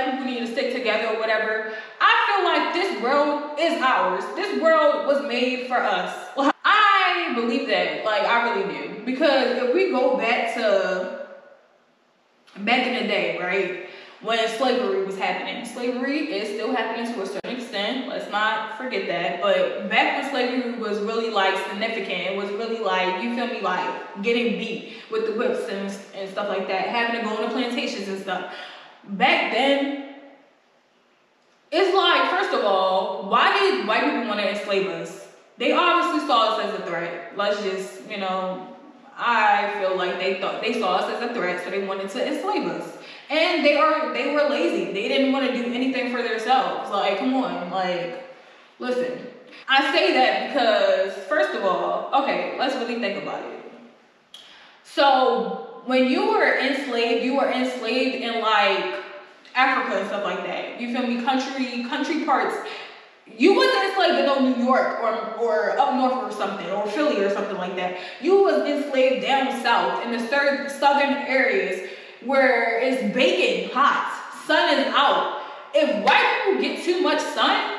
black people need to stick together or whatever. I feel like this world is ours. This world was made for us. Well, I believe that. Like I really do. Because if we go back to back in the day, right? When slavery was happening. Slavery is still happening to a certain extent. Let's not forget that. But back when slavery was really like significant, it was really like, you feel me, like getting beat with the whips and, and stuff like that, having to go on the plantations and stuff. Back then, it's like, first of all, why did white people want to enslave us? They obviously saw us as a threat. Let's just, you know, I feel like they thought they saw us as a threat, so they wanted to enslave us. And they are they were lazy. They didn't want to do anything for themselves. Like, come on, like, listen. I say that because, first of all, okay, let's really think about it. So when you were enslaved, you were enslaved in like Africa and stuff like that. You feel me? Country, country parts. You wasn't enslaved in New York or, or up north or something, or Philly or something like that. You was enslaved down south in the third, southern areas where it's baking hot, sun is out. If white people get too much sun,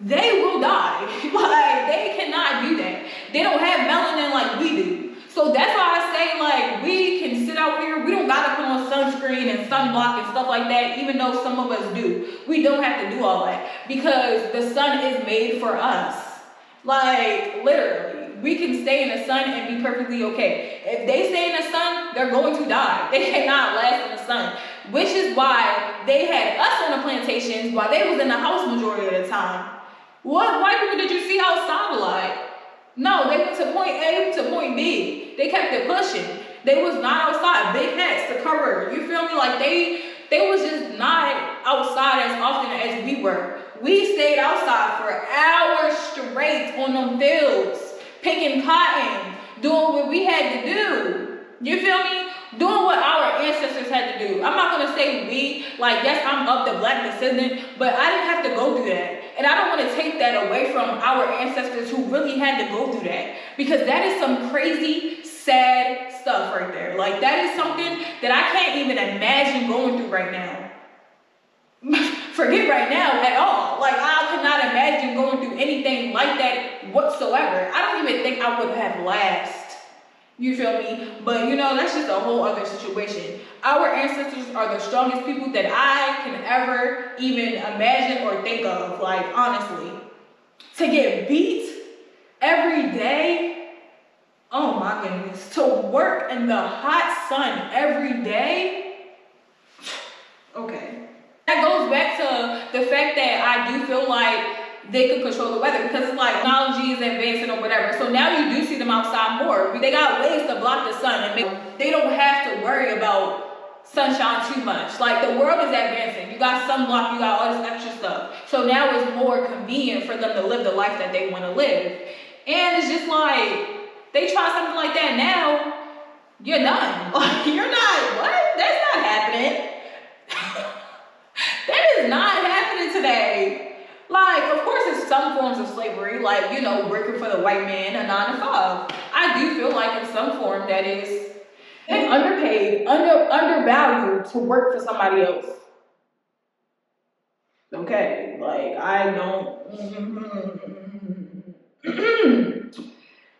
they will die. like they cannot do that. They don't have melanin like we do. So that's why I say like we can sit out here. We don't gotta put on sunscreen and sunblock and stuff like that, even though some of us do. We don't have to do all that because the sun is made for us. Like literally, we can stay in the sun and be perfectly okay. If they stay in the sun, they're going to die. They cannot last in the sun, which is why they had us on the plantations while they was in the house majority of the time. What white people did you see outside like? No, they went to point A to point B. They kept it pushing. They was not outside. Big hats to cover. You feel me? Like they they was just not outside as often as we were. We stayed outside for hours straight on them fields, picking cotton, doing what we had to do. You feel me? Doing what our ancestors had to do. I'm not gonna say we, like yes, I'm of the black descendant, but I didn't have to go through that. And I don't want to take that away from our ancestors who really had to go through that. Because that is some crazy, sad stuff right there. Like, that is something that I can't even imagine going through right now. Forget right now at all. Like, I cannot imagine going through anything like that whatsoever. I don't even think I would have last you feel me? But you know, that's just a whole other situation. Our ancestors are the strongest people that I can ever even imagine or think of. Like, honestly, to get beat every day, oh my goodness, to work in the hot sun every day, okay. That goes back to the fact that I do feel like they could control the weather because it's like technology is advancing or whatever. So now you do see them outside more. They got ways to block the sun and they don't have to worry about sunshine too much. Like the world is advancing. You got sunblock, you got all this extra stuff. So now it's more convenient for them to live the life that they want to live. And it's just like they try something like that now, you're done. Like you're not what? That's not happening. that is not happening today. Like, of course, it's some forms of slavery, like, you know, working for the white man, a nine to five. I do feel like in some form that is underpaid, under undervalued to work for somebody else. Okay, like I don't.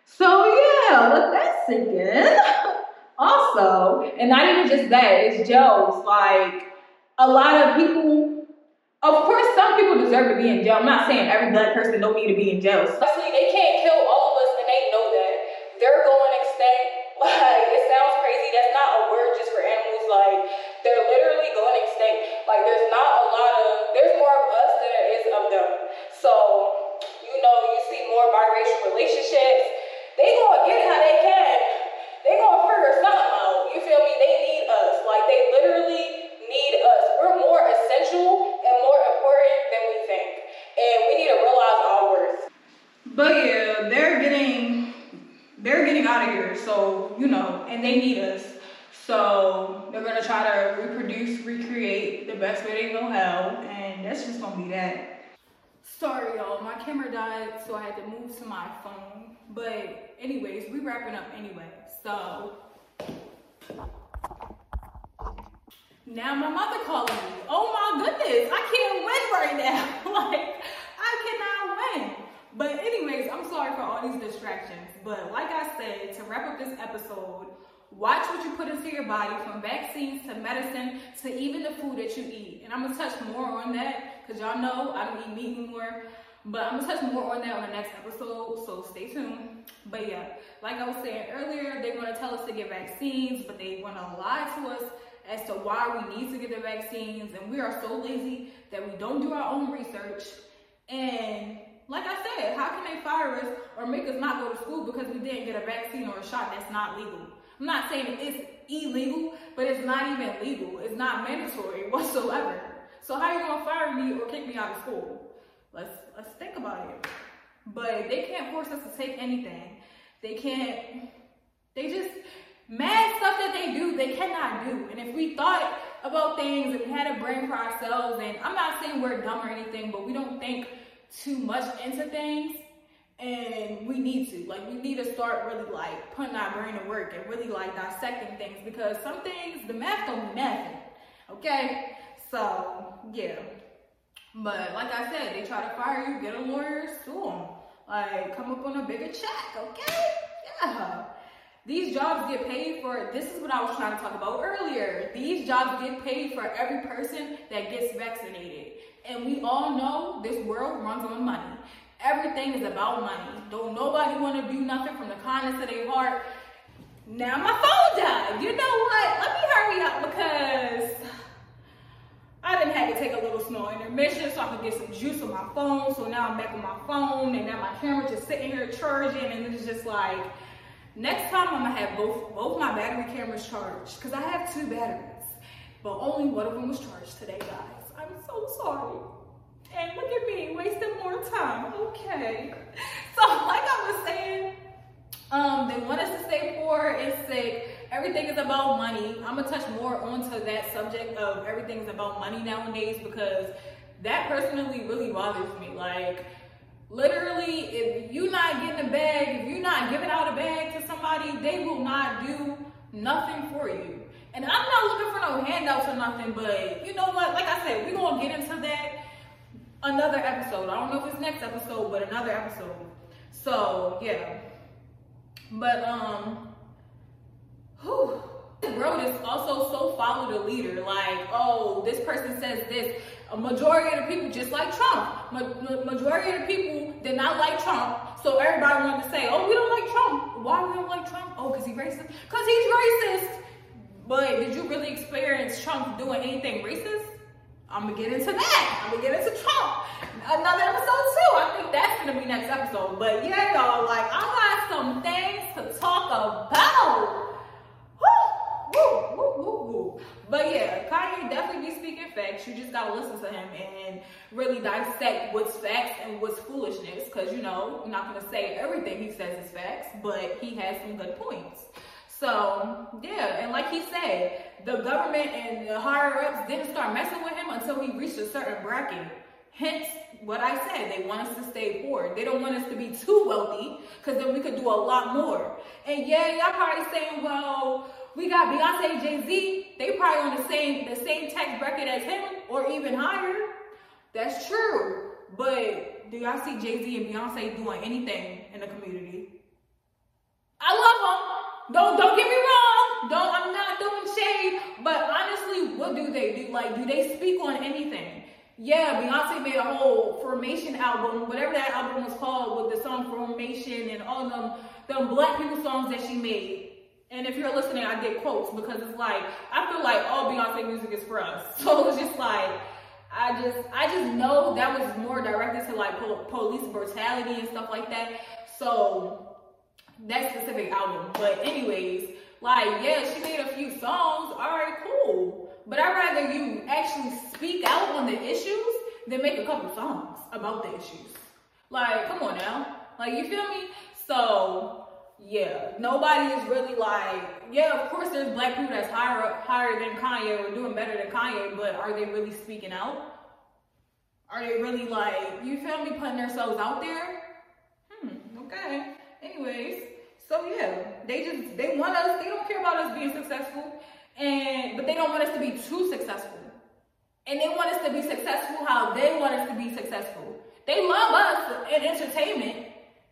so yeah, let that sink in. also, and not even just that, it's jokes. Like a lot of people of course, some people deserve to be in jail. I'm not saying every black person don't need to be in jail. Honestly, they can't kill all of us, and they know that. They're going extinct. Like, it sounds crazy. That's not a word just for animals. Like, they're literally going extinct. Like, there's not a lot of, there's more of us than there is of them. So, you know, you see more biracial relationships. They gonna get how they can. They gonna figure something out. You feel me? They need us. Like, they literally need us. We're more essential and we need to realize our worth. But yeah, they're getting they're getting out of here, so you know, and they need us. So they're gonna try to reproduce, recreate the best way they know how, and that's just gonna be that. Sorry y'all, my camera died, so I had to move to my phone. But anyways, we wrapping up anyway. So Now my mother calling me. Oh my goodness, I can't win right now. like, I cannot win. But anyways, I'm sorry for all these distractions. But like I said, to wrap up this episode, watch what you put into your body from vaccines to medicine to even the food that you eat. And I'm gonna touch more on that because y'all know I don't eat meat anymore. But I'm gonna touch more on that on the next episode, so stay tuned. But yeah, like I was saying earlier, they wanna tell us to get vaccines, but they wanna lie to us as to why we need to get the vaccines. And we are so lazy that we don't do our own research. And like I said, how can they fire us or make us not go to school because we didn't get a vaccine or a shot that's not legal? I'm not saying it's illegal, but it's not even legal. It's not mandatory whatsoever. So how you gonna fire me or kick me out of school? Let's let's think about it. But they can't force us to take anything. They can't. They just mad stuff that they do. They cannot do. And if we thought about things, if we had a brain for ourselves, and I'm not saying we're dumb or anything, but we don't think too much into things. And we need to. Like, we need to start really, like, putting our brain to work and really, like, dissecting things because some things, the math don't nothing. Okay? So, yeah. But like I said, they try to fire you, get a lawyer, sue them. Like, come up on a bigger check, okay? Yeah. These jobs get paid for, this is what I was trying to talk about earlier. These jobs get paid for every person that gets vaccinated. And we all know this world runs on money. Everything is about money. Don't nobody want to do nothing from the kindness of their heart. Now my phone died. You know what? Let me hurry up because I didn't have to small intermission so I could get some juice on my phone. So now I'm back on my phone and now my camera just sitting here charging and it's just like, next time I'm gonna have both, both my battery cameras charged because I have two batteries, but only one of them was charged today, guys. I'm so sorry. And look at me, wasting more time. Okay. So like I was saying, um, they want us to stay poor and sick. Everything is about money. I'm gonna touch more onto that subject of everything is about money nowadays because that personally really bothers me. Like, literally, if you're not getting a bag, if you're not giving out a bag to somebody, they will not do nothing for you. And I'm not looking for no handouts or nothing, but you know what? Like I said, we're gonna get into that another episode. I don't know if it's next episode, but another episode. So yeah. But um, whew, this world is also so follow the leader. Like, oh, this person says this. A majority of the people just like Trump. Ma- majority of the people did not like Trump. So everybody wanted to say, oh, we don't like Trump. Why we don't like Trump? Oh, because he's racist? Because he's racist. But did you really experience Trump doing anything racist? I'm gonna get into that. I'm gonna get into Trump. Another episode too. I think that's gonna be next episode. But yeah, y'all, like I got some things to talk about. But yeah, Kanye definitely be speaking facts. You just gotta listen to him and really dissect what's facts and what's foolishness. Cause you know, I'm not gonna say everything he says is facts, but he has some good points. So yeah, and like he said, the government and the higher ups didn't start messing with him until he reached a certain bracket. Hence, what I said, they want us to stay poor. They don't want us to be too wealthy because then we could do a lot more. And yeah, y'all probably saying, well, we got Beyonce, Jay Z. They probably on the same the same tax bracket as him or even higher. That's true. But do y'all see Jay Z and Beyonce doing anything in the community? I love them. Don't don't get me wrong. Don't I'm not doing shade, but honestly, what do they do? Like, do they speak on anything? Yeah, Beyonce made a whole Formation album, whatever that album was called, with the song Formation and all them them black people songs that she made. And if you're listening, I get quotes because it's like I feel like all Beyonce music is for us. So it's just like I just I just know that was more directed to like police brutality and stuff like that. So that specific album. But anyways, like yeah, she made a few songs. All right. But I'd rather you actually speak out on the issues than make a couple songs about the issues. Like, come on now. Like, you feel me? So, yeah, nobody is really like, yeah, of course there's black people that's higher up, higher than Kanye or doing better than Kanye, but are they really speaking out? Are they really like, you feel me, putting themselves out there? Hmm, okay. Anyways, so yeah, they just they want us. They don't care about us being successful. And but they don't want us to be too successful. And they want us to be successful how they want us to be successful. They love us in entertainment.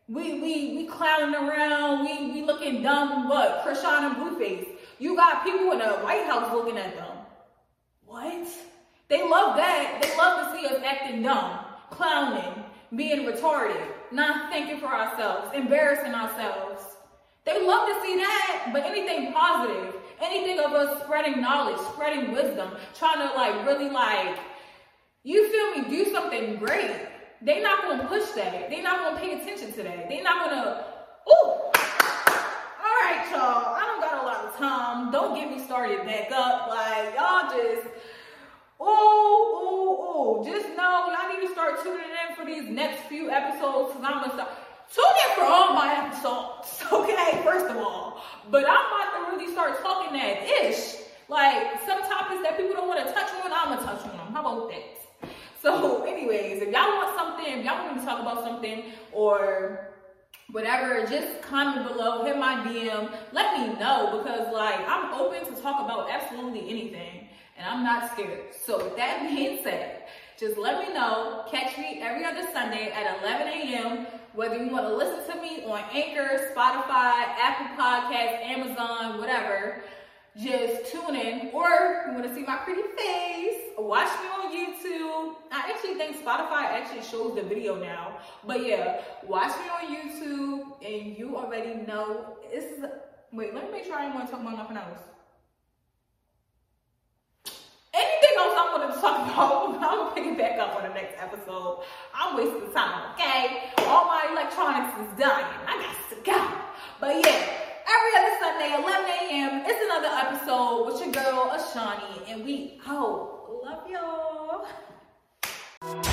We we we clowning around, we we looking dumb, what? Chrisean and Blueface. You got people in the White House looking at them. What? They love that. They love to see us acting dumb, clowning, being retarded, not thinking for ourselves, embarrassing ourselves. They love to see that, but anything positive, anything of us spreading knowledge, spreading wisdom, trying to like really like, you feel me, do something great. They not gonna push that. They not gonna pay attention to that. They not gonna, ooh. All right, y'all. I don't got a lot of time. Don't get me started back up. Like y'all just Oh, oh, oh. Just know y'all need to start tuning in for these next few episodes because I'm to start. Tune in for all my episodes, okay? First of all. But I'm about to really start talking that ish. Like some topics that people don't want to touch on, I'm going to touch on them. How about that? So, anyways, if y'all want something, if y'all want me to talk about something or whatever, just comment below, hit my DM, let me know because like I'm open to talk about absolutely anything and I'm not scared. So with that being said, just let me know. Catch me every other Sunday at 11 a.m. Whether you want to listen to me on Anchor, Spotify, Apple Podcasts, Amazon, whatever, just tune in. Or you want to see my pretty face, watch me on YouTube. I actually think Spotify actually shows the video now. But yeah, watch me on YouTube and you already know. This is, wait, let me make sure I ain't want to talk about nothing else. Anything else I want to talk about, I'm gonna pick it back up on the next episode. I'm wasting time, okay? All my electronics is dying. I got to go. But yeah, every other Sunday, 11 a.m., it's another episode with your girl, Ashani, and we out. Love y'all.